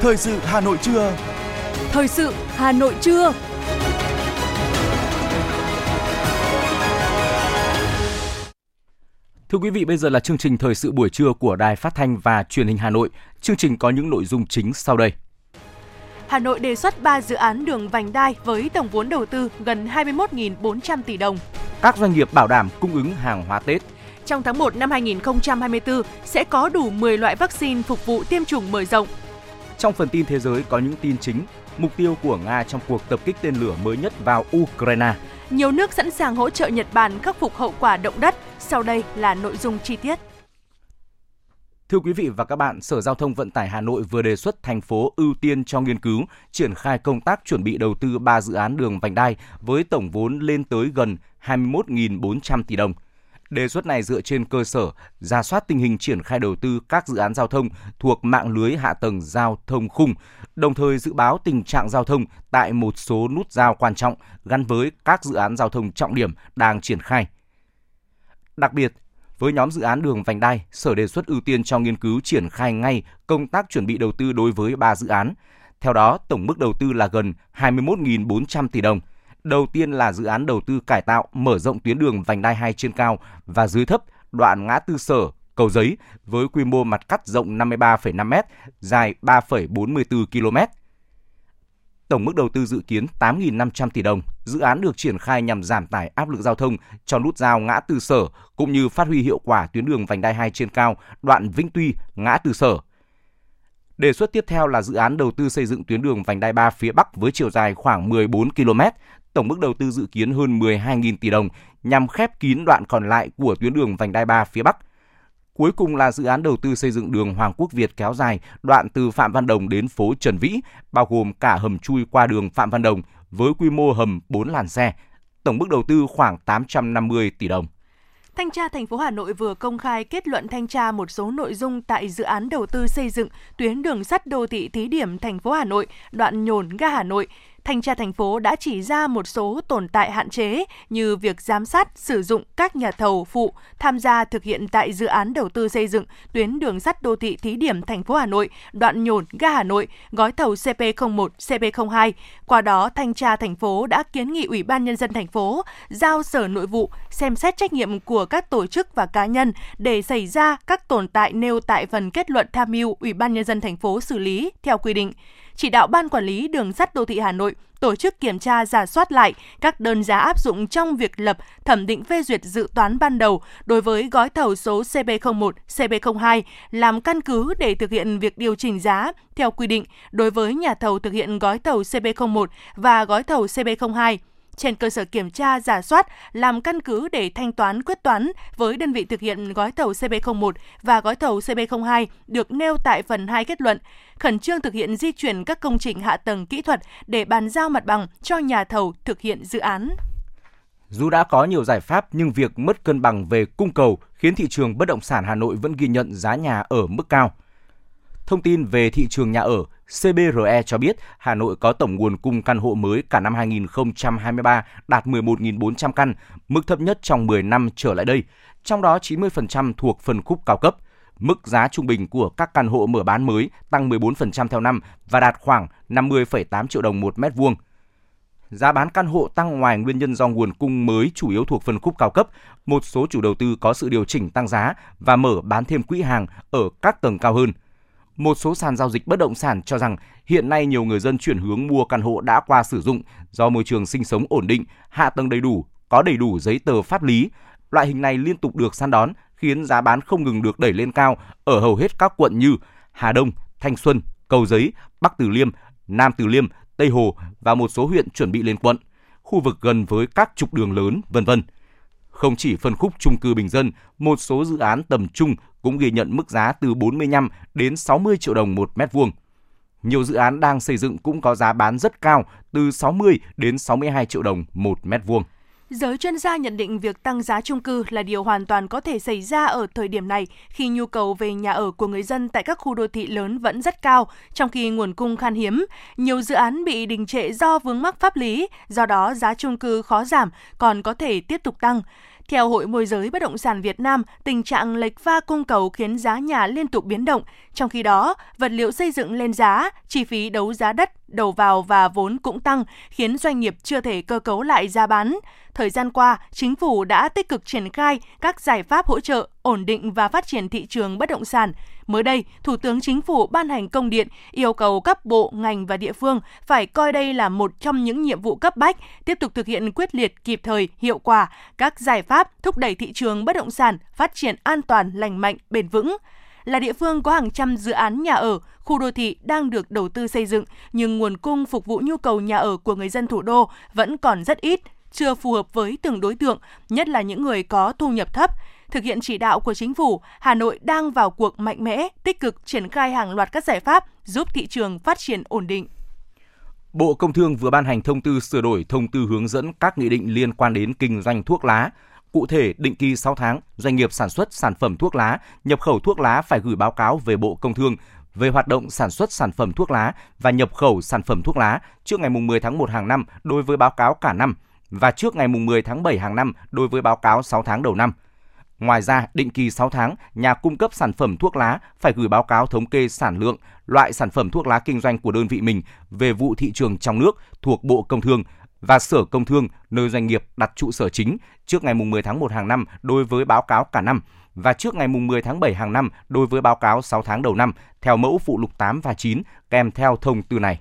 Thời sự Hà Nội trưa. Thời sự Hà Nội trưa. Thưa quý vị, bây giờ là chương trình thời sự buổi trưa của Đài Phát thanh và Truyền hình Hà Nội. Chương trình có những nội dung chính sau đây. Hà Nội đề xuất 3 dự án đường vành đai với tổng vốn đầu tư gần 21.400 tỷ đồng. Các doanh nghiệp bảo đảm cung ứng hàng hóa Tết. Trong tháng 1 năm 2024 sẽ có đủ 10 loại vaccine phục vụ tiêm chủng mở rộng. Trong phần tin thế giới có những tin chính, mục tiêu của Nga trong cuộc tập kích tên lửa mới nhất vào Ukraine. Nhiều nước sẵn sàng hỗ trợ Nhật Bản khắc phục hậu quả động đất. Sau đây là nội dung chi tiết. Thưa quý vị và các bạn, Sở Giao thông Vận tải Hà Nội vừa đề xuất thành phố ưu tiên cho nghiên cứu, triển khai công tác chuẩn bị đầu tư 3 dự án đường vành đai với tổng vốn lên tới gần 21.400 tỷ đồng. Đề xuất này dựa trên cơ sở ra soát tình hình triển khai đầu tư các dự án giao thông thuộc mạng lưới hạ tầng giao thông khung, đồng thời dự báo tình trạng giao thông tại một số nút giao quan trọng gắn với các dự án giao thông trọng điểm đang triển khai. Đặc biệt, với nhóm dự án đường vành đai, Sở đề xuất ưu tiên cho nghiên cứu triển khai ngay công tác chuẩn bị đầu tư đối với 3 dự án. Theo đó, tổng mức đầu tư là gần 21.400 tỷ đồng. Đầu tiên là dự án đầu tư cải tạo, mở rộng tuyến đường vành đai 2 trên cao và dưới thấp đoạn ngã tư sở Cầu Giấy với quy mô mặt cắt rộng 53,5 m, dài 3,44 km. Tổng mức đầu tư dự kiến 8.500 tỷ đồng. Dự án được triển khai nhằm giảm tải áp lực giao thông cho nút giao ngã tư sở cũng như phát huy hiệu quả tuyến đường vành đai 2 trên cao đoạn Vĩnh Tuy ngã tư sở. Đề xuất tiếp theo là dự án đầu tư xây dựng tuyến đường vành đai 3 phía Bắc với chiều dài khoảng 14 km, tổng mức đầu tư dự kiến hơn 12.000 tỷ đồng nhằm khép kín đoạn còn lại của tuyến đường vành đai 3 phía Bắc. Cuối cùng là dự án đầu tư xây dựng đường Hoàng Quốc Việt kéo dài đoạn từ Phạm Văn Đồng đến phố Trần Vĩ, bao gồm cả hầm chui qua đường Phạm Văn Đồng với quy mô hầm 4 làn xe. Tổng mức đầu tư khoảng 850 tỷ đồng. Thanh tra thành phố Hà Nội vừa công khai kết luận thanh tra một số nội dung tại dự án đầu tư xây dựng tuyến đường sắt đô thị thí điểm thành phố Hà Nội, đoạn nhổn ga Hà Nội thanh tra thành phố đã chỉ ra một số tồn tại hạn chế như việc giám sát sử dụng các nhà thầu phụ tham gia thực hiện tại dự án đầu tư xây dựng tuyến đường sắt đô thị thí điểm thành phố Hà Nội, đoạn nhổn ga Hà Nội, gói thầu CP01, CP02. Qua đó, thanh tra thành phố đã kiến nghị Ủy ban nhân dân thành phố giao Sở Nội vụ xem xét trách nhiệm của các tổ chức và cá nhân để xảy ra các tồn tại nêu tại phần kết luận tham mưu Ủy ban nhân dân thành phố xử lý theo quy định chỉ đạo Ban Quản lý Đường sắt Đô thị Hà Nội tổ chức kiểm tra giả soát lại các đơn giá áp dụng trong việc lập thẩm định phê duyệt dự toán ban đầu đối với gói thầu số CB01, CB02 làm căn cứ để thực hiện việc điều chỉnh giá theo quy định đối với nhà thầu thực hiện gói thầu CB01 và gói thầu CB02 trên cơ sở kiểm tra, giả soát, làm căn cứ để thanh toán quyết toán với đơn vị thực hiện gói thầu CB01 và gói thầu CB02 được nêu tại phần 2 kết luận, khẩn trương thực hiện di chuyển các công trình hạ tầng kỹ thuật để bàn giao mặt bằng cho nhà thầu thực hiện dự án. Dù đã có nhiều giải pháp nhưng việc mất cân bằng về cung cầu khiến thị trường bất động sản Hà Nội vẫn ghi nhận giá nhà ở mức cao. Thông tin về thị trường nhà ở, CBRE cho biết Hà Nội có tổng nguồn cung căn hộ mới cả năm 2023 đạt 11.400 căn, mức thấp nhất trong 10 năm trở lại đây, trong đó 90% thuộc phân khúc cao cấp. Mức giá trung bình của các căn hộ mở bán mới tăng 14% theo năm và đạt khoảng 50,8 triệu đồng một mét vuông. Giá bán căn hộ tăng ngoài nguyên nhân do nguồn cung mới chủ yếu thuộc phân khúc cao cấp, một số chủ đầu tư có sự điều chỉnh tăng giá và mở bán thêm quỹ hàng ở các tầng cao hơn – một số sàn giao dịch bất động sản cho rằng hiện nay nhiều người dân chuyển hướng mua căn hộ đã qua sử dụng do môi trường sinh sống ổn định, hạ tầng đầy đủ, có đầy đủ giấy tờ pháp lý. Loại hình này liên tục được săn đón, khiến giá bán không ngừng được đẩy lên cao ở hầu hết các quận như Hà Đông, Thanh Xuân, Cầu Giấy, Bắc Từ Liêm, Nam Từ Liêm, Tây Hồ và một số huyện chuẩn bị lên quận, khu vực gần với các trục đường lớn, vân vân. Không chỉ phân khúc chung cư bình dân, một số dự án tầm trung cũng ghi nhận mức giá từ 45 đến 60 triệu đồng một mét vuông. Nhiều dự án đang xây dựng cũng có giá bán rất cao, từ 60 đến 62 triệu đồng một mét vuông. Giới chuyên gia nhận định việc tăng giá chung cư là điều hoàn toàn có thể xảy ra ở thời điểm này khi nhu cầu về nhà ở của người dân tại các khu đô thị lớn vẫn rất cao, trong khi nguồn cung khan hiếm. Nhiều dự án bị đình trệ do vướng mắc pháp lý, do đó giá chung cư khó giảm, còn có thể tiếp tục tăng. Theo Hội môi giới bất động sản Việt Nam, tình trạng lệch pha cung cầu khiến giá nhà liên tục biến động. Trong khi đó, vật liệu xây dựng lên giá, chi phí đấu giá đất, đầu vào và vốn cũng tăng, khiến doanh nghiệp chưa thể cơ cấu lại giá bán. Thời gian qua, chính phủ đã tích cực triển khai các giải pháp hỗ trợ, ổn định và phát triển thị trường bất động sản. Mới đây, Thủ tướng Chính phủ ban hành công điện yêu cầu các bộ, ngành và địa phương phải coi đây là một trong những nhiệm vụ cấp bách, tiếp tục thực hiện quyết liệt, kịp thời, hiệu quả các giải pháp thúc đẩy thị trường bất động sản phát triển an toàn, lành mạnh, bền vững là địa phương có hàng trăm dự án nhà ở, khu đô thị đang được đầu tư xây dựng, nhưng nguồn cung phục vụ nhu cầu nhà ở của người dân thủ đô vẫn còn rất ít, chưa phù hợp với từng đối tượng, nhất là những người có thu nhập thấp. Thực hiện chỉ đạo của chính phủ, Hà Nội đang vào cuộc mạnh mẽ, tích cực triển khai hàng loạt các giải pháp giúp thị trường phát triển ổn định. Bộ Công Thương vừa ban hành thông tư sửa đổi thông tư hướng dẫn các nghị định liên quan đến kinh doanh thuốc lá. Cụ thể, định kỳ 6 tháng, doanh nghiệp sản xuất sản phẩm thuốc lá, nhập khẩu thuốc lá phải gửi báo cáo về Bộ Công Thương về hoạt động sản xuất sản phẩm thuốc lá và nhập khẩu sản phẩm thuốc lá trước ngày 10 tháng 1 hàng năm đối với báo cáo cả năm và trước ngày 10 tháng 7 hàng năm đối với báo cáo 6 tháng đầu năm. Ngoài ra, định kỳ 6 tháng, nhà cung cấp sản phẩm thuốc lá phải gửi báo cáo thống kê sản lượng, loại sản phẩm thuốc lá kinh doanh của đơn vị mình về vụ thị trường trong nước thuộc Bộ Công Thương và Sở Công Thương nơi doanh nghiệp đặt trụ sở chính trước ngày 10 tháng 1 hàng năm đối với báo cáo cả năm và trước ngày 10 tháng 7 hàng năm đối với báo cáo 6 tháng đầu năm theo mẫu phụ lục 8 và 9 kèm theo thông tư này.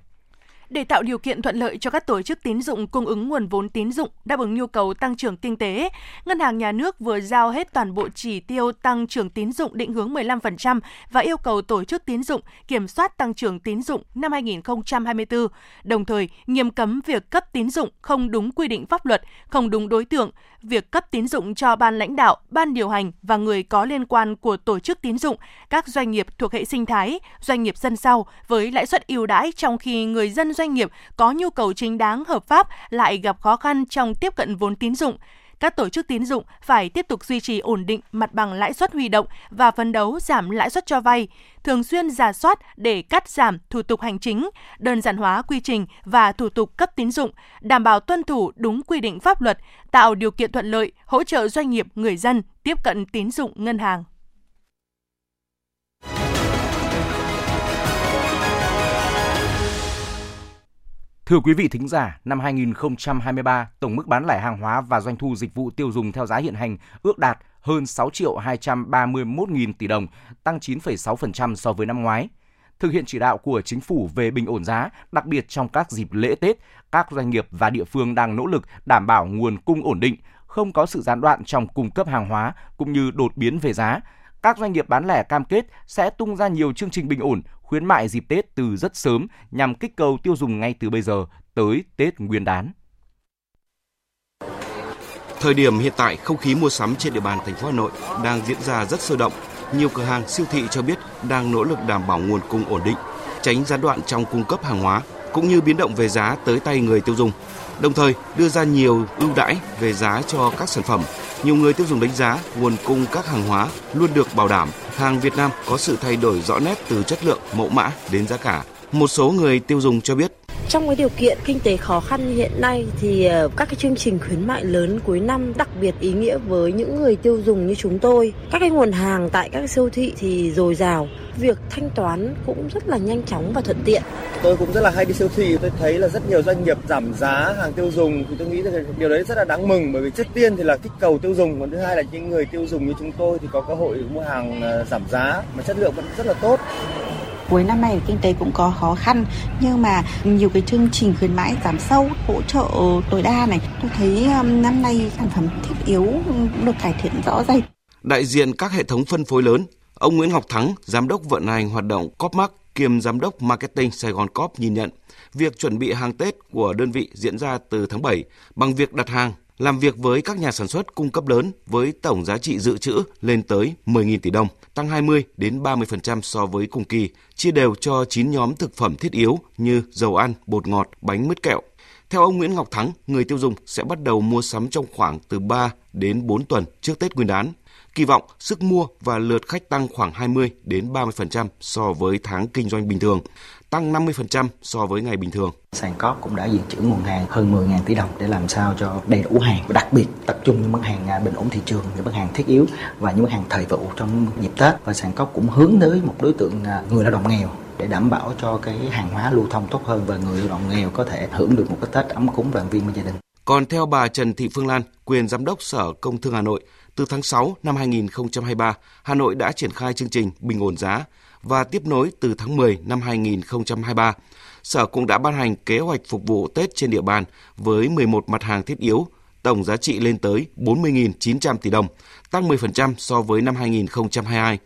Để tạo điều kiện thuận lợi cho các tổ chức tín dụng cung ứng nguồn vốn tín dụng đáp ứng nhu cầu tăng trưởng kinh tế, Ngân hàng Nhà nước vừa giao hết toàn bộ chỉ tiêu tăng trưởng tín dụng định hướng 15% và yêu cầu tổ chức tín dụng kiểm soát tăng trưởng tín dụng năm 2024, đồng thời nghiêm cấm việc cấp tín dụng không đúng quy định pháp luật, không đúng đối tượng, việc cấp tín dụng cho ban lãnh đạo, ban điều hành và người có liên quan của tổ chức tín dụng, các doanh nghiệp thuộc hệ sinh thái, doanh nghiệp dân sau với lãi suất ưu đãi trong khi người dân doanh nghiệp có nhu cầu chính đáng hợp pháp lại gặp khó khăn trong tiếp cận vốn tín dụng các tổ chức tín dụng phải tiếp tục duy trì ổn định mặt bằng lãi suất huy động và phấn đấu giảm lãi suất cho vay, thường xuyên giả soát để cắt giảm thủ tục hành chính, đơn giản hóa quy trình và thủ tục cấp tín dụng, đảm bảo tuân thủ đúng quy định pháp luật, tạo điều kiện thuận lợi, hỗ trợ doanh nghiệp, người dân tiếp cận tín dụng ngân hàng. Thưa quý vị thính giả, năm 2023, tổng mức bán lẻ hàng hóa và doanh thu dịch vụ tiêu dùng theo giá hiện hành ước đạt hơn 6 triệu 231 nghìn tỷ đồng, tăng 9,6% so với năm ngoái. Thực hiện chỉ đạo của chính phủ về bình ổn giá, đặc biệt trong các dịp lễ Tết, các doanh nghiệp và địa phương đang nỗ lực đảm bảo nguồn cung ổn định, không có sự gián đoạn trong cung cấp hàng hóa cũng như đột biến về giá. Các doanh nghiệp bán lẻ cam kết sẽ tung ra nhiều chương trình bình ổn, khuyến mại dịp Tết từ rất sớm nhằm kích cầu tiêu dùng ngay từ bây giờ tới Tết Nguyên đán. Thời điểm hiện tại, không khí mua sắm trên địa bàn thành phố Hà Nội đang diễn ra rất sôi động. Nhiều cửa hàng siêu thị cho biết đang nỗ lực đảm bảo nguồn cung ổn định, tránh gián đoạn trong cung cấp hàng hóa cũng như biến động về giá tới tay người tiêu dùng. Đồng thời đưa ra nhiều ưu đãi về giá cho các sản phẩm. Nhiều người tiêu dùng đánh giá nguồn cung các hàng hóa luôn được bảo đảm. Hàng Việt Nam có sự thay đổi rõ nét từ chất lượng, mẫu mã đến giá cả. Một số người tiêu dùng cho biết trong cái điều kiện kinh tế khó khăn như hiện nay thì ờ, các cái chương trình khuyến mại lớn cuối năm đặc biệt ý nghĩa với những người tiêu dùng như chúng tôi. Các cái nguồn hàng tại các siêu thị thì dồi dào, việc thanh toán cũng rất là nhanh chóng và thuận tiện. Tôi cũng rất là hay đi siêu thị, tôi thấy là rất nhiều doanh nghiệp giảm giá hàng tiêu dùng thì tôi nghĩ là điều đấy rất là đáng mừng bởi vì trước tiên thì là kích cầu tiêu dùng, còn thứ hai là những người tiêu dùng như chúng tôi thì có cơ hội mua hàng ờ, giảm giá mà chất lượng vẫn rất là tốt cuối năm nay kinh tế cũng có khó khăn, nhưng mà nhiều cái chương trình khuyến mãi giảm sâu, hỗ trợ tối đa này. Tôi thấy um, năm nay sản phẩm thiết yếu được cải thiện rõ rệt. Đại diện các hệ thống phân phối lớn, ông Nguyễn Ngọc Thắng, giám đốc vận hành hoạt động Copmark kiêm giám đốc marketing Sài Gòn Cop nhìn nhận, việc chuẩn bị hàng Tết của đơn vị diễn ra từ tháng 7 bằng việc đặt hàng làm việc với các nhà sản xuất cung cấp lớn với tổng giá trị dự trữ lên tới 10.000 tỷ đồng, tăng 20 đến 30% so với cùng kỳ, chia đều cho 9 nhóm thực phẩm thiết yếu như dầu ăn, bột ngọt, bánh mứt kẹo. Theo ông Nguyễn Ngọc Thắng, người tiêu dùng sẽ bắt đầu mua sắm trong khoảng từ 3 đến 4 tuần trước Tết Nguyên đán. Kỳ vọng sức mua và lượt khách tăng khoảng 20 đến 30% so với tháng kinh doanh bình thường, tăng 50% so với ngày bình thường. Sàn COP cũng đã dự trữ nguồn hàng hơn 10.000 tỷ đồng để làm sao cho đầy đủ hàng, đặc biệt tập trung những mặt hàng à, bình ổn thị trường, những mặt hàng thiết yếu và những mặt hàng thời vụ trong dịp Tết. Và sàn COP cũng hướng tới một đối tượng à, người lao động nghèo để đảm bảo cho cái hàng hóa lưu thông tốt hơn và người lao động nghèo có thể hưởng được một cái Tết ấm cúng đoàn viên bên gia đình. Còn theo bà Trần Thị Phương Lan, quyền giám đốc Sở Công Thương Hà Nội, từ tháng 6 năm 2023, Hà Nội đã triển khai chương trình bình ổn giá và tiếp nối từ tháng 10 năm 2023. Sở cũng đã ban hành kế hoạch phục vụ Tết trên địa bàn với 11 mặt hàng thiết yếu, tổng giá trị lên tới 40.900 tỷ đồng, tăng 10% so với năm 2022.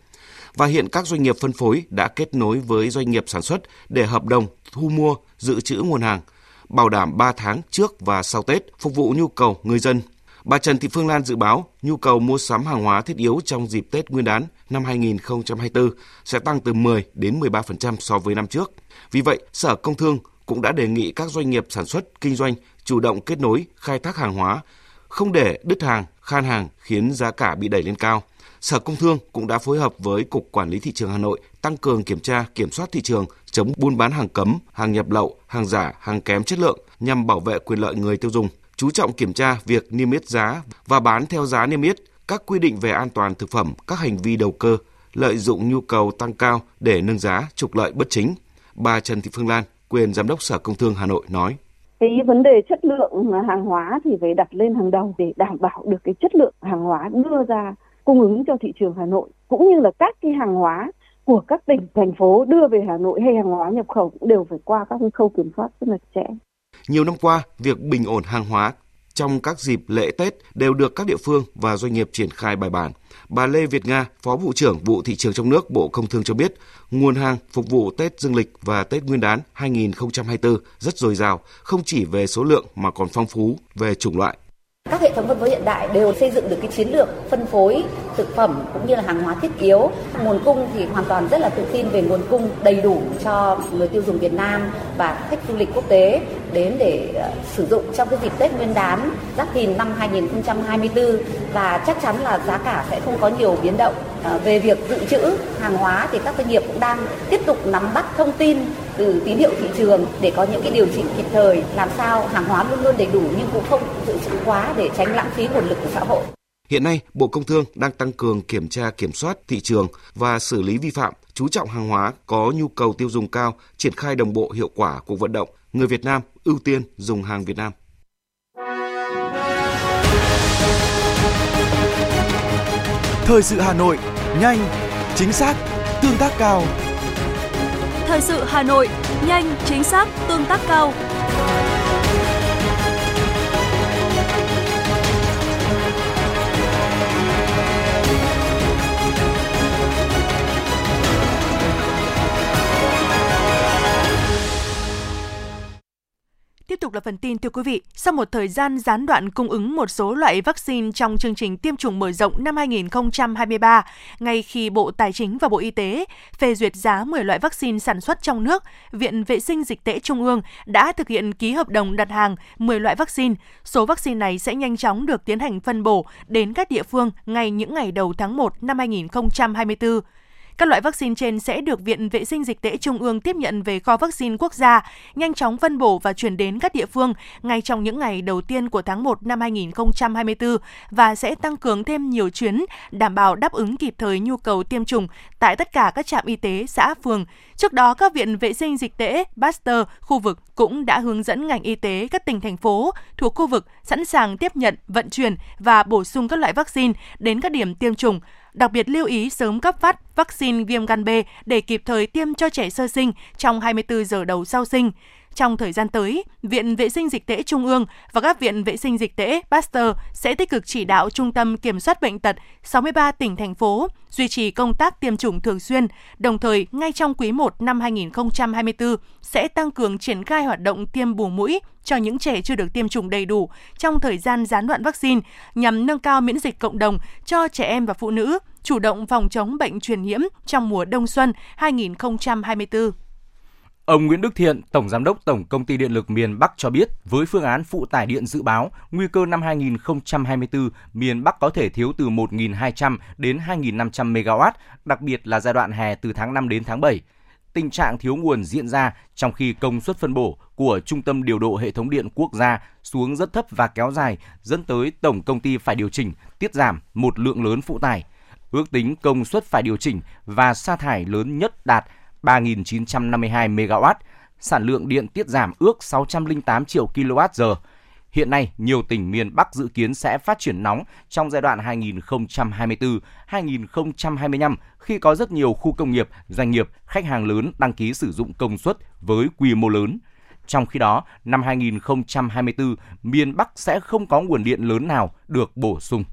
Và hiện các doanh nghiệp phân phối đã kết nối với doanh nghiệp sản xuất để hợp đồng thu mua, dự trữ nguồn hàng, bảo đảm 3 tháng trước và sau Tết phục vụ nhu cầu người dân Bà Trần Thị Phương Lan dự báo nhu cầu mua sắm hàng hóa thiết yếu trong dịp Tết Nguyên đán năm 2024 sẽ tăng từ 10 đến 13% so với năm trước. Vì vậy, Sở Công Thương cũng đã đề nghị các doanh nghiệp sản xuất, kinh doanh chủ động kết nối, khai thác hàng hóa, không để đứt hàng, khan hàng khiến giá cả bị đẩy lên cao. Sở Công Thương cũng đã phối hợp với Cục Quản lý Thị trường Hà Nội tăng cường kiểm tra, kiểm soát thị trường, chống buôn bán hàng cấm, hàng nhập lậu, hàng giả, hàng kém chất lượng nhằm bảo vệ quyền lợi người tiêu dùng chú trọng kiểm tra việc niêm yết giá và bán theo giá niêm yết, các quy định về an toàn thực phẩm, các hành vi đầu cơ, lợi dụng nhu cầu tăng cao để nâng giá, trục lợi bất chính. Bà Trần Thị Phương Lan, quyền giám đốc Sở Công Thương Hà Nội nói: cái vấn đề chất lượng hàng hóa thì phải đặt lên hàng đầu để đảm bảo được cái chất lượng hàng hóa đưa ra cung ứng cho thị trường Hà Nội cũng như là các cái hàng hóa của các tỉnh thành phố đưa về Hà Nội hay hàng hóa nhập khẩu cũng đều phải qua các cái khâu kiểm soát rất là chặt chẽ. Nhiều năm qua, việc bình ổn hàng hóa trong các dịp lễ Tết đều được các địa phương và doanh nghiệp triển khai bài bản. Bà Lê Việt Nga, Phó vụ trưởng vụ thị trường trong nước Bộ Công Thương cho biết, nguồn hàng phục vụ Tết Dương lịch và Tết Nguyên đán 2024 rất dồi dào, không chỉ về số lượng mà còn phong phú về chủng loại. Các hệ thống phân phối hiện đại đều xây dựng được cái chiến lược phân phối thực phẩm cũng như là hàng hóa thiết yếu. Nguồn cung thì hoàn toàn rất là tự tin về nguồn cung đầy đủ cho người tiêu dùng Việt Nam và khách du lịch quốc tế đến để ờ, sử dụng trong cái dịp Tết Nguyên đán Giáp Thìn năm 2024 và chắc chắn là giá cả sẽ không có nhiều biến động. Ờ, về việc dự trữ hàng hóa thì các doanh nghiệp cũng đang tiếp tục nắm bắt thông tin từ tín hiệu thị trường để có những cái điều chỉnh kịp thời, làm sao hàng hóa luôn luôn đầy đủ nhưng cũng không dự trữ quá để tránh lãng phí nguồn lực của xã hội. Hiện nay, Bộ Công Thương đang tăng cường kiểm tra kiểm soát thị trường và xử lý vi phạm, chú trọng hàng hóa có nhu cầu tiêu dùng cao, triển khai đồng bộ hiệu quả cuộc vận động người Việt Nam ưu tiên dùng hàng Việt Nam. Thời sự Hà Nội, nhanh, chính xác, tương tác cao. Thời sự Hà Nội, nhanh, chính xác, tương tác cao. Tiếp tục là phần tin thưa quý vị. Sau một thời gian gián đoạn cung ứng một số loại vaccine trong chương trình tiêm chủng mở rộng năm 2023, ngay khi Bộ Tài chính và Bộ Y tế phê duyệt giá 10 loại vaccine sản xuất trong nước, Viện Vệ sinh Dịch tễ Trung ương đã thực hiện ký hợp đồng đặt hàng 10 loại vaccine. Số vaccine này sẽ nhanh chóng được tiến hành phân bổ đến các địa phương ngay những ngày đầu tháng 1 năm 2024. Các loại vaccine trên sẽ được Viện Vệ sinh Dịch tễ Trung ương tiếp nhận về kho vaccine quốc gia, nhanh chóng phân bổ và chuyển đến các địa phương ngay trong những ngày đầu tiên của tháng 1 năm 2024 và sẽ tăng cường thêm nhiều chuyến, đảm bảo đáp ứng kịp thời nhu cầu tiêm chủng tại tất cả các trạm y tế, xã, phường. Trước đó, các viện vệ sinh dịch tễ Pasteur khu vực cũng đã hướng dẫn ngành y tế các tỉnh thành phố thuộc khu vực sẵn sàng tiếp nhận, vận chuyển và bổ sung các loại vaccine đến các điểm tiêm chủng Đặc biệt lưu ý sớm cấp phát vaccine viêm gan B để kịp thời tiêm cho trẻ sơ sinh trong 24 giờ đầu sau sinh. Trong thời gian tới, Viện Vệ sinh Dịch tễ Trung ương và các viện vệ sinh dịch tễ Pasteur sẽ tích cực chỉ đạo Trung tâm Kiểm soát Bệnh tật 63 tỉnh, thành phố duy trì công tác tiêm chủng thường xuyên, đồng thời ngay trong quý 1 năm 2024 sẽ tăng cường triển khai hoạt động tiêm bù mũi cho những trẻ chưa được tiêm chủng đầy đủ trong thời gian gián đoạn vaccine nhằm nâng cao miễn dịch cộng đồng cho trẻ em và phụ nữ, chủ động phòng chống bệnh truyền nhiễm trong mùa đông xuân 2024. Ông Nguyễn Đức Thiện, Tổng Giám đốc Tổng Công ty Điện lực miền Bắc cho biết, với phương án phụ tải điện dự báo, nguy cơ năm 2024 miền Bắc có thể thiếu từ 1.200 đến 2.500 MW, đặc biệt là giai đoạn hè từ tháng 5 đến tháng 7 tình trạng thiếu nguồn diễn ra trong khi công suất phân bổ của Trung tâm điều độ hệ thống điện quốc gia xuống rất thấp và kéo dài, dẫn tới tổng công ty phải điều chỉnh, tiết giảm một lượng lớn phụ tải. Ước tính công suất phải điều chỉnh và sa thải lớn nhất đạt 3.952 MW, sản lượng điện tiết giảm ước 608 triệu kWh. Hiện nay, nhiều tỉnh miền Bắc dự kiến sẽ phát triển nóng trong giai đoạn 2024-2025 khi có rất nhiều khu công nghiệp, doanh nghiệp, khách hàng lớn đăng ký sử dụng công suất với quy mô lớn. Trong khi đó, năm 2024, miền Bắc sẽ không có nguồn điện lớn nào được bổ sung.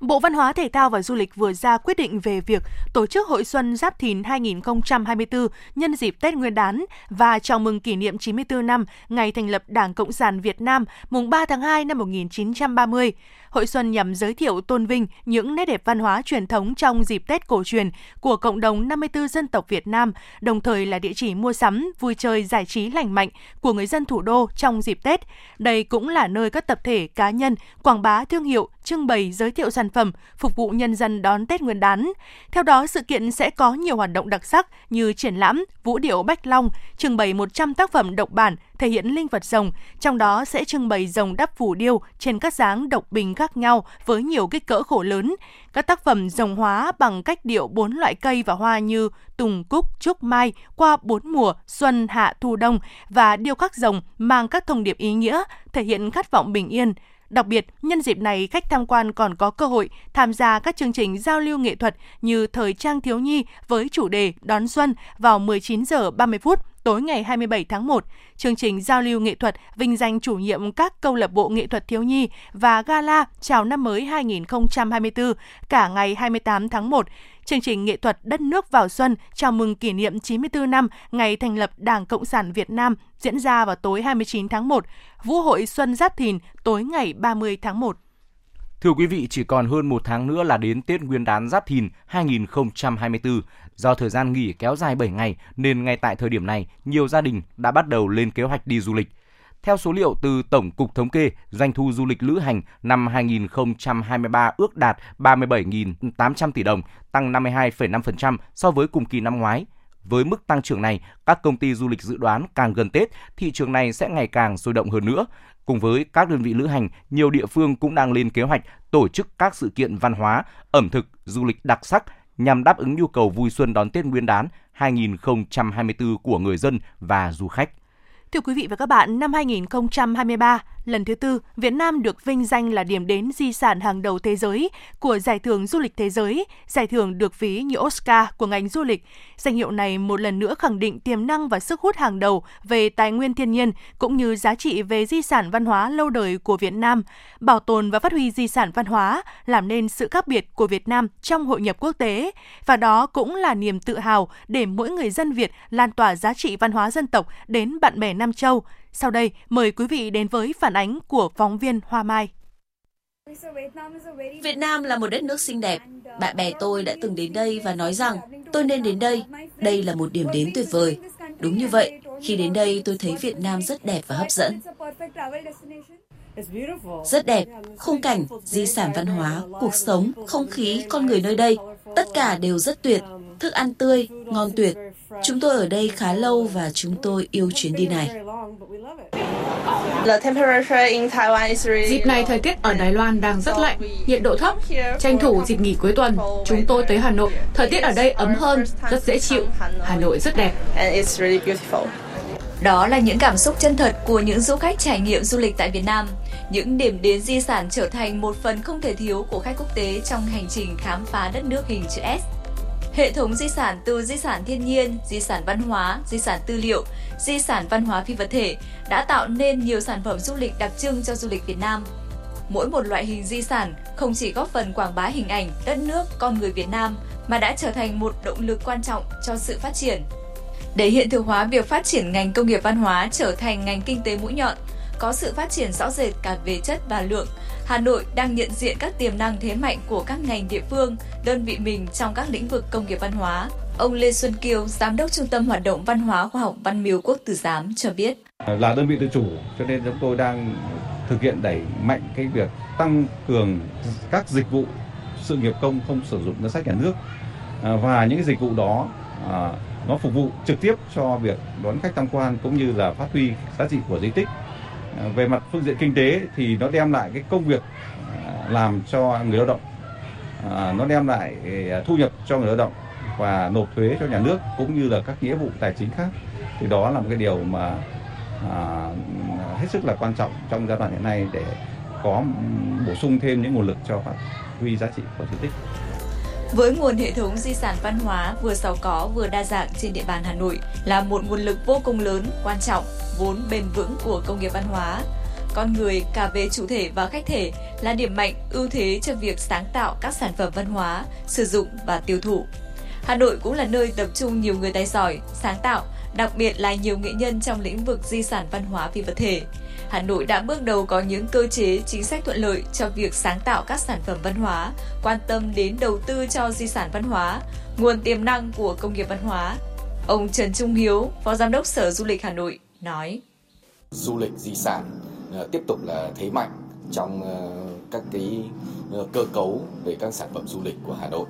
Bộ Văn hóa, Thể thao và Du lịch vừa ra quyết định về việc tổ chức Hội Xuân Giáp Thìn 2024 nhân dịp Tết Nguyên đán và chào mừng kỷ niệm 94 năm ngày thành lập Đảng Cộng sản Việt Nam mùng 3 tháng 2 năm 1930. Hội Xuân nhằm giới thiệu tôn vinh những nét đẹp văn hóa truyền thống trong dịp Tết cổ truyền của cộng đồng 54 dân tộc Việt Nam, đồng thời là địa chỉ mua sắm, vui chơi, giải trí lành mạnh của người dân thủ đô trong dịp Tết. Đây cũng là nơi các tập thể cá nhân quảng bá thương hiệu, trưng bày giới thiệu sản phẩm, phục vụ nhân dân đón Tết Nguyên đán. Theo đó, sự kiện sẽ có nhiều hoạt động đặc sắc như triển lãm, vũ điệu Bách Long, trưng bày 100 tác phẩm độc bản thể hiện linh vật rồng, trong đó sẽ trưng bày rồng đắp phủ điêu trên các dáng độc bình khác nhau với nhiều kích cỡ khổ lớn. Các tác phẩm rồng hóa bằng cách điệu bốn loại cây và hoa như tùng, cúc, trúc, mai qua bốn mùa xuân, hạ, thu, đông và điêu khắc rồng mang các thông điệp ý nghĩa, thể hiện khát vọng bình yên, Đặc biệt, nhân dịp này khách tham quan còn có cơ hội tham gia các chương trình giao lưu nghệ thuật như thời trang thiếu nhi với chủ đề đón xuân vào 19 giờ 30 phút tối ngày 27 tháng 1, chương trình giao lưu nghệ thuật vinh danh chủ nhiệm các câu lạc bộ nghệ thuật thiếu nhi và gala chào năm mới 2024 cả ngày 28 tháng 1 chương trình nghệ thuật Đất nước vào xuân chào mừng kỷ niệm 94 năm ngày thành lập Đảng Cộng sản Việt Nam diễn ra vào tối 29 tháng 1, Vũ hội Xuân Giáp Thìn tối ngày 30 tháng 1. Thưa quý vị, chỉ còn hơn một tháng nữa là đến Tết Nguyên đán Giáp Thìn 2024. Do thời gian nghỉ kéo dài 7 ngày nên ngay tại thời điểm này, nhiều gia đình đã bắt đầu lên kế hoạch đi du lịch. Theo số liệu từ Tổng cục Thống kê, doanh thu du lịch lữ hành năm 2023 ước đạt 37.800 tỷ đồng, tăng 52,5% so với cùng kỳ năm ngoái. Với mức tăng trưởng này, các công ty du lịch dự đoán càng gần Tết, thị trường này sẽ ngày càng sôi động hơn nữa. Cùng với các đơn vị lữ hành, nhiều địa phương cũng đang lên kế hoạch tổ chức các sự kiện văn hóa, ẩm thực, du lịch đặc sắc nhằm đáp ứng nhu cầu vui xuân đón Tết Nguyên đán 2024 của người dân và du khách. Thưa quý vị và các bạn, năm 2023, lần thứ tư, Việt Nam được vinh danh là điểm đến di sản hàng đầu thế giới của Giải thưởng Du lịch Thế giới, giải thưởng được ví như Oscar của ngành du lịch. Danh hiệu này một lần nữa khẳng định tiềm năng và sức hút hàng đầu về tài nguyên thiên nhiên cũng như giá trị về di sản văn hóa lâu đời của Việt Nam, bảo tồn và phát huy di sản văn hóa, làm nên sự khác biệt của Việt Nam trong hội nhập quốc tế. Và đó cũng là niềm tự hào để mỗi người dân Việt lan tỏa giá trị văn hóa dân tộc đến bạn bè Nam Châu. Sau đây, mời quý vị đến với phản ánh của phóng viên Hoa Mai. Việt Nam là một đất nước xinh đẹp. Bạn bè tôi đã từng đến đây và nói rằng tôi nên đến đây. Đây là một điểm đến tuyệt vời. Đúng như vậy, khi đến đây tôi thấy Việt Nam rất đẹp và hấp dẫn. Rất đẹp, khung cảnh, di sản văn hóa, cuộc sống, không khí, con người nơi đây, tất cả đều rất tuyệt. Thức ăn tươi, ngon tuyệt. Chúng tôi ở đây khá lâu và chúng tôi yêu chuyến đi này. Dịp này thời tiết ở Đài Loan đang rất lạnh, nhiệt độ thấp. Tranh thủ dịp nghỉ cuối tuần, chúng tôi tới Hà Nội. Thời tiết ở đây ấm hơn, rất dễ chịu. Hà Nội rất đẹp. Đó là những cảm xúc chân thật của những du khách trải nghiệm du lịch tại Việt Nam. Những điểm đến di sản trở thành một phần không thể thiếu của khách quốc tế trong hành trình khám phá đất nước hình chữ S. Hệ thống di sản từ di sản thiên nhiên, di sản văn hóa, di sản tư liệu, di sản văn hóa phi vật thể đã tạo nên nhiều sản phẩm du lịch đặc trưng cho du lịch Việt Nam. Mỗi một loại hình di sản không chỉ góp phần quảng bá hình ảnh, đất nước, con người Việt Nam mà đã trở thành một động lực quan trọng cho sự phát triển. Để hiện thực hóa việc phát triển ngành công nghiệp văn hóa trở thành ngành kinh tế mũi nhọn, có sự phát triển rõ rệt cả về chất và lượng, Hà Nội đang nhận diện các tiềm năng thế mạnh của các ngành địa phương, đơn vị mình trong các lĩnh vực công nghiệp văn hóa. Ông Lê Xuân Kiều, Giám đốc Trung tâm Hoạt động Văn hóa Khoa học Văn miếu Quốc Tử Giám cho biết. Là đơn vị tự chủ cho nên chúng tôi đang thực hiện đẩy mạnh cái việc tăng cường các dịch vụ sự nghiệp công không sử dụng ngân sách nhà nước à, và những cái dịch vụ đó à, nó phục vụ trực tiếp cho việc đón khách tham quan cũng như là phát huy giá trị của di tích. Ờ, về mặt phương diện kinh tế thì nó đem lại cái công việc ờ, làm cho người lao động, ờ, nó đem lại thu nhập cho người lao động và nộp thuế cho nhà nước cũng như là các nghĩa vụ tài chính khác. Thì đó là một cái điều mà à, hết sức là quan trọng trong giai đoạn hiện nay để có bổ sung thêm những nguồn lực cho phát huy giá trị của di tích. Với nguồn hệ thống di sản văn hóa vừa giàu có vừa đa dạng trên địa bàn Hà Nội là một nguồn lực vô cùng lớn, quan trọng, vốn bền vững của công nghiệp văn hóa. Con người cả về chủ thể và khách thể là điểm mạnh, ưu thế cho việc sáng tạo các sản phẩm văn hóa, sử dụng và tiêu thụ. Hà Nội cũng là nơi tập trung nhiều người tài giỏi, sáng tạo, đặc biệt là nhiều nghệ nhân trong lĩnh vực di sản văn hóa phi vật thể. Hà Nội đã bước đầu có những cơ chế chính sách thuận lợi cho việc sáng tạo các sản phẩm văn hóa, quan tâm đến đầu tư cho di sản văn hóa, nguồn tiềm năng của công nghiệp văn hóa. Ông Trần Trung Hiếu, Phó Giám đốc Sở Du lịch Hà Nội, nói. Du lịch di sản ờ, tiếp tục là thế mạnh trong ờ, các cái ờ, cơ cấu về các sản phẩm du lịch của Hà Nội.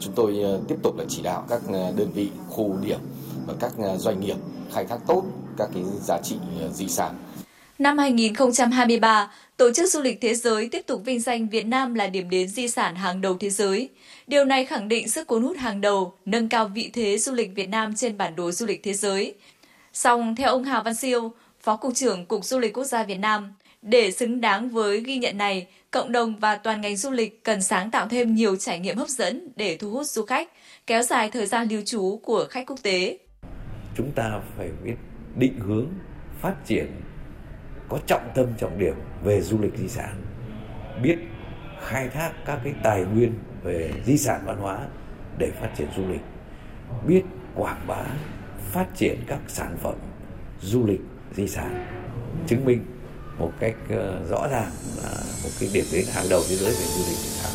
Chúng tôi tiếp tục là chỉ đạo các đơn vị khu điểm và các doanh nghiệp khai thác tốt các cái giá trị di sản Năm 2023, Tổ chức Du lịch Thế giới tiếp tục vinh danh Việt Nam là điểm đến di sản hàng đầu thế giới. Điều này khẳng định sức cuốn hút hàng đầu, nâng cao vị thế du lịch Việt Nam trên bản đồ du lịch thế giới. Song, theo ông Hà Văn Siêu, Phó Cục trưởng Cục Du lịch Quốc gia Việt Nam, để xứng đáng với ghi nhận này, cộng đồng và toàn ngành du lịch cần sáng tạo thêm nhiều trải nghiệm hấp dẫn để thu hút du khách, kéo dài thời gian lưu trú của khách quốc tế. Chúng ta phải biết định hướng, phát triển có trọng tâm trọng điểm về du lịch di sản biết khai thác các cái tài nguyên về di sản văn hóa để phát triển du lịch biết quảng bá phát triển các sản phẩm du lịch di sản chứng minh một cách ờ, rõ ràng là một cái điểm đến hàng đầu thế giới về du lịch di sản.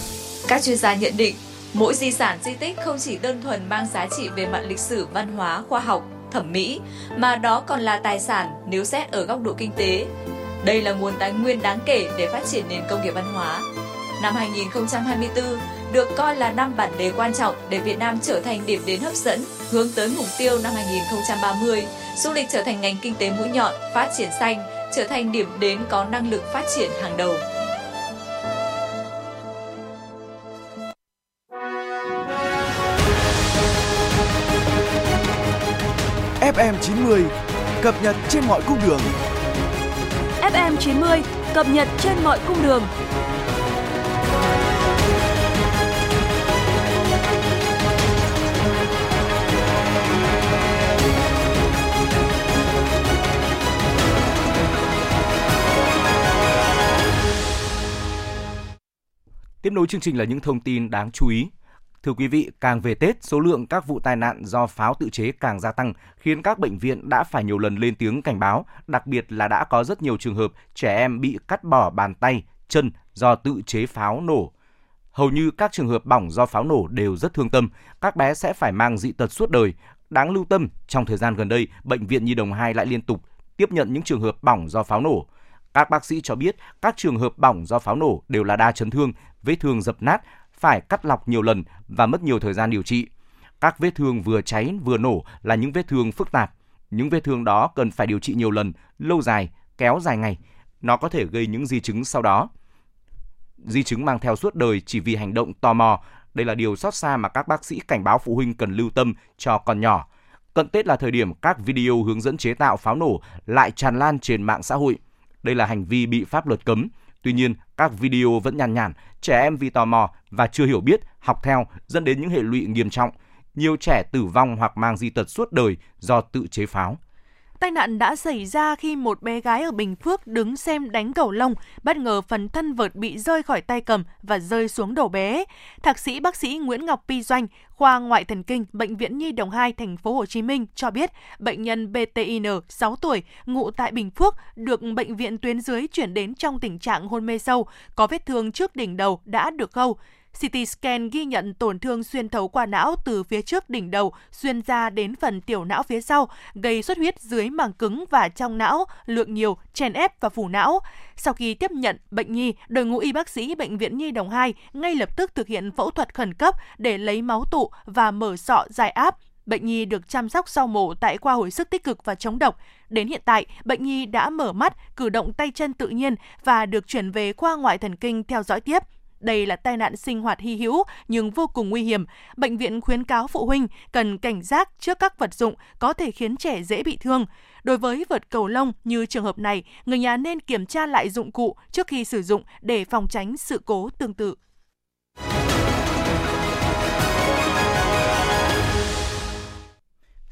Các chuyên gia nhận định, mỗi di sản di tích không chỉ đơn thuần mang giá trị về mặt lịch sử, văn hóa, khoa học thẩm mỹ, mà đó còn là tài sản nếu xét ở góc độ kinh tế. Đây là nguồn tài nguyên đáng kể để phát triển nền công nghiệp văn hóa. Năm 2024 được coi là năm bản đề quan trọng để Việt Nam trở thành điểm đến hấp dẫn, hướng tới mục tiêu năm 2030, du lịch trở thành ngành kinh tế mũi nhọn, phát triển xanh, trở thành điểm đến có năng lực phát triển hàng đầu. FM 90 cập nhật trên mọi cung đường. FM 90 cập nhật trên mọi cung đường. Tiếp nối chương trình là những thông tin đáng chú ý. Thưa quý vị, càng về Tết, số lượng các vụ tai nạn do pháo tự chế càng gia tăng, khiến các bệnh viện đã phải nhiều lần lên tiếng cảnh báo, đặc biệt là đã có rất nhiều trường hợp trẻ em bị cắt bỏ bàn tay, chân do tự chế pháo nổ. Hầu như các trường hợp bỏng do pháo nổ đều rất thương tâm, các bé sẽ phải mang dị tật suốt đời. Đáng lưu tâm, trong thời gian gần đây, Bệnh viện Nhi Đồng 2 lại liên tục tiếp nhận những trường hợp bỏng do pháo nổ. Các bác sĩ cho biết các trường hợp bỏng do pháo nổ đều là đa chấn thương, vết thương dập nát, phải cắt lọc nhiều lần và mất nhiều thời gian điều trị. Các vết thương vừa cháy vừa nổ là những vết thương phức tạp. Những vết thương đó cần phải điều trị nhiều lần, lâu dài, kéo dài ngày. Nó có thể gây những di chứng sau đó. Di chứng mang theo suốt đời chỉ vì hành động tò mò. Đây là điều xót xa mà các bác sĩ cảnh báo phụ huynh cần lưu tâm cho con nhỏ. Cận Tết là thời điểm các video hướng dẫn chế tạo pháo nổ lại tràn lan trên mạng xã hội. Đây là hành vi bị pháp luật cấm, Tuy nhiên, các video vẫn nhàn nhản, trẻ em vì tò mò và chưa hiểu biết, học theo dẫn đến những hệ lụy nghiêm trọng. Nhiều trẻ tử vong hoặc mang di tật suốt đời do tự chế pháo. Tai nạn đã xảy ra khi một bé gái ở Bình Phước đứng xem đánh cầu lông, bất ngờ phần thân vợt bị rơi khỏi tay cầm và rơi xuống đầu bé. Thạc sĩ bác sĩ Nguyễn Ngọc Pi Doanh, khoa ngoại thần kinh, bệnh viện Nhi đồng 2 thành phố Hồ Chí Minh cho biết, bệnh nhân BTIN 6 tuổi, ngụ tại Bình Phước được bệnh viện tuyến dưới chuyển đến trong tình trạng hôn mê sâu, có vết thương trước đỉnh đầu đã được khâu. CT scan ghi nhận tổn thương xuyên thấu qua não từ phía trước đỉnh đầu xuyên ra đến phần tiểu não phía sau, gây xuất huyết dưới màng cứng và trong não, lượng nhiều, chèn ép và phủ não. Sau khi tiếp nhận bệnh nhi, đội ngũ y bác sĩ Bệnh viện Nhi Đồng 2 ngay lập tức thực hiện phẫu thuật khẩn cấp để lấy máu tụ và mở sọ giải áp Bệnh nhi được chăm sóc sau mổ tại khoa hồi sức tích cực và chống độc. Đến hiện tại, bệnh nhi đã mở mắt, cử động tay chân tự nhiên và được chuyển về khoa ngoại thần kinh theo dõi tiếp. Đây là tai nạn sinh hoạt hy hữu nhưng vô cùng nguy hiểm. Bệnh viện khuyến cáo phụ huynh cần cảnh giác trước các vật dụng có thể khiến trẻ dễ bị thương. Đối với vật cầu lông như trường hợp này, người nhà nên kiểm tra lại dụng cụ trước khi sử dụng để phòng tránh sự cố tương tự.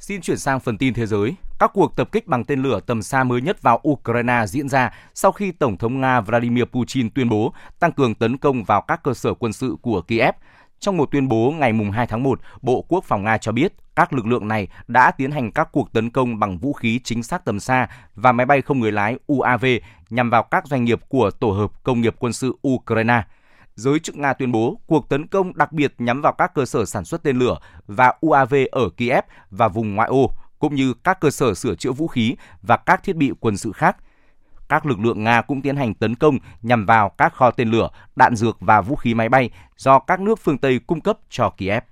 Xin chuyển sang phần tin thế giới. Các cuộc tập kích bằng tên lửa tầm xa mới nhất vào Ukraine diễn ra sau khi Tổng thống Nga Vladimir Putin tuyên bố tăng cường tấn công vào các cơ sở quân sự của Kiev. Trong một tuyên bố ngày 2 tháng 1, Bộ Quốc phòng Nga cho biết các lực lượng này đã tiến hành các cuộc tấn công bằng vũ khí chính xác tầm xa và máy bay không người lái UAV nhằm vào các doanh nghiệp của Tổ hợp Công nghiệp Quân sự Ukraine – giới chức Nga tuyên bố cuộc tấn công đặc biệt nhắm vào các cơ sở sản xuất tên lửa và UAV ở Kiev và vùng ngoại ô, cũng như các cơ sở sửa chữa vũ khí và các thiết bị quân sự khác. Các lực lượng Nga cũng tiến hành tấn công nhằm vào các kho tên lửa, đạn dược và vũ khí máy bay do các nước phương Tây cung cấp cho Kiev.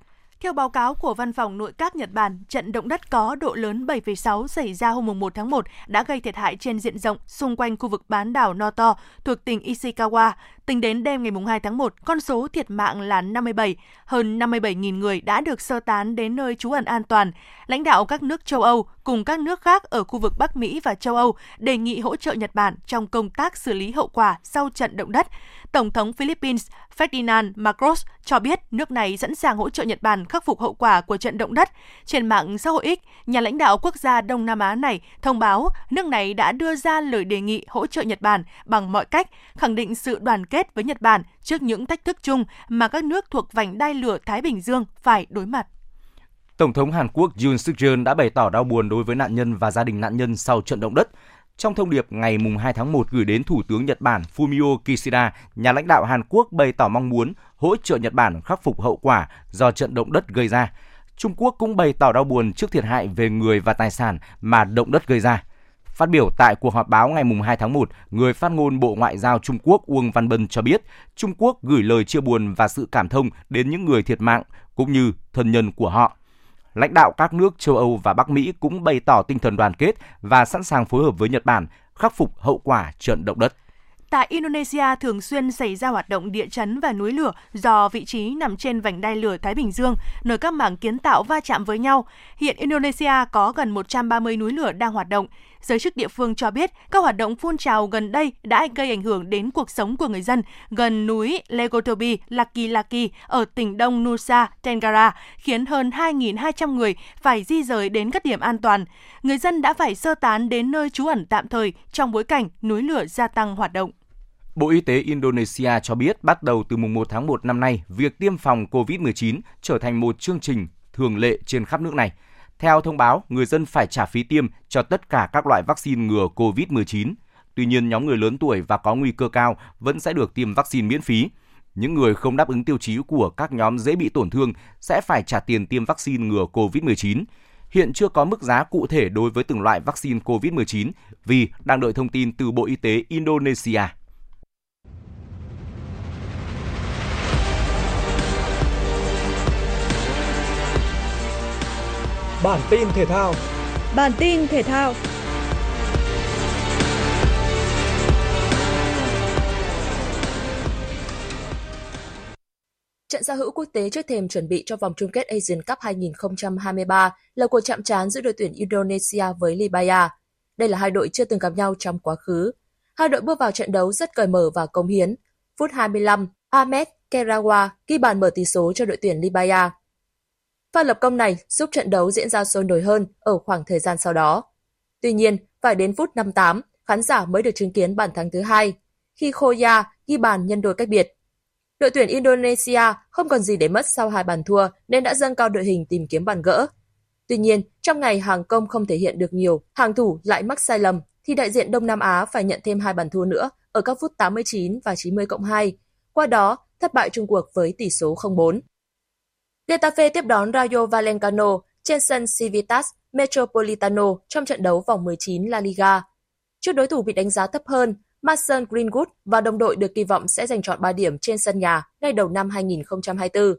Theo báo cáo của Văn phòng Nội các Nhật Bản, trận động đất có độ lớn 7,6 xảy ra hôm 1 tháng 1 đã gây thiệt hại trên diện rộng xung quanh khu vực bán đảo Noto thuộc tỉnh Ishikawa. Tính đến đêm ngày 2 tháng 1, con số thiệt mạng là 57, hơn 57.000 người đã được sơ tán đến nơi trú ẩn an toàn. Lãnh đạo các nước châu Âu cùng các nước khác ở khu vực Bắc Mỹ và châu Âu đề nghị hỗ trợ Nhật Bản trong công tác xử lý hậu quả sau trận động đất. Tổng thống Philippines Ferdinand Marcos cho biết nước này sẵn sàng hỗ trợ Nhật Bản khắc phục hậu quả của trận động đất. Trên mạng xã hội X, nhà lãnh đạo quốc gia Đông Nam Á này thông báo nước này đã đưa ra lời đề nghị hỗ trợ Nhật Bản bằng mọi cách, khẳng định sự đoàn kết kết với Nhật Bản trước những thách thức chung mà các nước thuộc vành đai lửa Thái Bình Dương phải đối mặt. Tổng thống Hàn Quốc Yoon suk yeol đã bày tỏ đau buồn đối với nạn nhân và gia đình nạn nhân sau trận động đất. Trong thông điệp ngày 2 tháng 1 gửi đến Thủ tướng Nhật Bản Fumio Kishida, nhà lãnh đạo Hàn Quốc bày tỏ mong muốn hỗ trợ Nhật Bản khắc phục hậu quả do trận động đất gây ra. Trung Quốc cũng bày tỏ đau buồn trước thiệt hại về người và tài sản mà động đất gây ra. Phát biểu tại cuộc họp báo ngày 2 tháng 1, người phát ngôn Bộ Ngoại giao Trung Quốc Uông Văn Bân cho biết Trung Quốc gửi lời chia buồn và sự cảm thông đến những người thiệt mạng cũng như thân nhân của họ lãnh đạo các nước châu Âu và Bắc Mỹ cũng bày tỏ tinh thần đoàn kết và sẵn sàng phối hợp với Nhật Bản khắc phục hậu quả trận động đất. Tại Indonesia thường xuyên xảy ra hoạt động địa chấn và núi lửa do vị trí nằm trên vành đai lửa Thái Bình Dương, nơi các mảng kiến tạo va chạm với nhau. Hiện Indonesia có gần 130 núi lửa đang hoạt động. Giới chức địa phương cho biết các hoạt động phun trào gần đây đã gây ảnh hưởng đến cuộc sống của người dân gần núi Legotobi Laki Laki ở tỉnh đông Nusa Tenggara, khiến hơn 2.200 người phải di rời đến các điểm an toàn. Người dân đã phải sơ tán đến nơi trú ẩn tạm thời trong bối cảnh núi lửa gia tăng hoạt động. Bộ Y tế Indonesia cho biết bắt đầu từ mùng 1 tháng 1 năm nay, việc tiêm phòng COVID-19 trở thành một chương trình thường lệ trên khắp nước này – theo thông báo, người dân phải trả phí tiêm cho tất cả các loại vaccine ngừa COVID-19. Tuy nhiên, nhóm người lớn tuổi và có nguy cơ cao vẫn sẽ được tiêm vaccine miễn phí. Những người không đáp ứng tiêu chí của các nhóm dễ bị tổn thương sẽ phải trả tiền tiêm vaccine ngừa COVID-19. Hiện chưa có mức giá cụ thể đối với từng loại vaccine COVID-19 vì đang đợi thông tin từ Bộ Y tế Indonesia. Bản tin thể thao. Bản tin thể thao. Trận giao hữu quốc tế trước thềm chuẩn bị cho vòng chung kết Asian Cup 2023 là cuộc chạm trán giữa đội tuyển Indonesia với Libya. Đây là hai đội chưa từng gặp nhau trong quá khứ. Hai đội bước vào trận đấu rất cởi mở và công hiến. Phút 25, Ahmed Kerawa ghi bàn mở tỷ số cho đội tuyển Libya. Pha lập công này giúp trận đấu diễn ra sôi nổi hơn ở khoảng thời gian sau đó. Tuy nhiên, phải đến phút 58, khán giả mới được chứng kiến bàn thắng thứ hai, khi Khoya ghi bàn nhân đôi cách biệt. Đội tuyển Indonesia không còn gì để mất sau hai bàn thua nên đã dâng cao đội hình tìm kiếm bàn gỡ. Tuy nhiên, trong ngày hàng công không thể hiện được nhiều, hàng thủ lại mắc sai lầm thì đại diện Đông Nam Á phải nhận thêm hai bàn thua nữa ở các phút 89 và 90 cộng 2. Qua đó, thất bại chung cuộc với tỷ số 0-4. Getafe tiếp đón Rayo Vallecano trên sân Civitas Metropolitano trong trận đấu vòng 19 La Liga. Trước đối thủ bị đánh giá thấp hơn, Mason Greenwood và đồng đội được kỳ vọng sẽ giành chọn 3 điểm trên sân nhà ngay đầu năm 2024.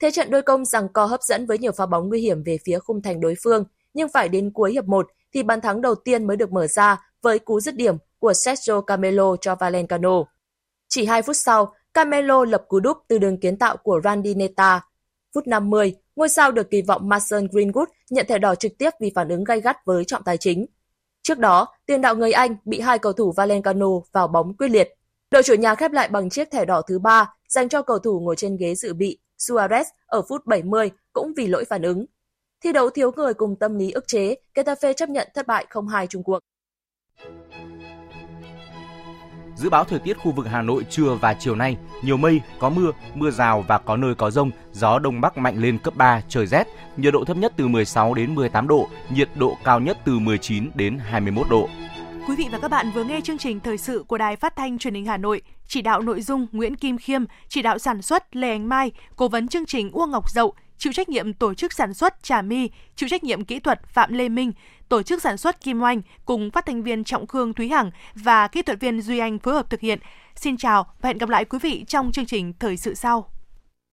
Thế trận đôi công rằng co hấp dẫn với nhiều pha bóng nguy hiểm về phía khung thành đối phương, nhưng phải đến cuối hiệp 1 thì bàn thắng đầu tiên mới được mở ra với cú dứt điểm của Sergio Camelo cho Valencano. Chỉ 2 phút sau, Camelo lập cú đúp từ đường kiến tạo của Randy Neta. Phút 50, ngôi sao được kỳ vọng Mason Greenwood nhận thẻ đỏ trực tiếp vì phản ứng gay gắt với trọng tài chính. Trước đó, tiền đạo người Anh bị hai cầu thủ Valencano vào bóng quyết liệt. Đội chủ nhà khép lại bằng chiếc thẻ đỏ thứ ba dành cho cầu thủ ngồi trên ghế dự bị Suarez ở phút 70 cũng vì lỗi phản ứng. Thi đấu thiếu người cùng tâm lý ức chế, Getafe chấp nhận thất bại 0-2 chung cuộc. Dự báo thời tiết khu vực Hà Nội trưa và chiều nay, nhiều mây, có mưa, mưa rào và có nơi có rông, gió đông bắc mạnh lên cấp 3, trời rét, nhiệt độ thấp nhất từ 16 đến 18 độ, nhiệt độ cao nhất từ 19 đến 21 độ. Quý vị và các bạn vừa nghe chương trình thời sự của Đài Phát thanh Truyền hình Hà Nội, chỉ đạo nội dung Nguyễn Kim Khiêm, chỉ đạo sản xuất Lê Ánh Mai, cố vấn chương trình Uông Ngọc Dậu, chịu trách nhiệm tổ chức sản xuất Trà My, chịu trách nhiệm kỹ thuật Phạm Lê Minh, tổ chức sản xuất Kim Oanh cùng phát thanh viên Trọng Khương Thúy Hằng và kỹ thuật viên Duy Anh phối hợp thực hiện. Xin chào và hẹn gặp lại quý vị trong chương trình thời sự sau.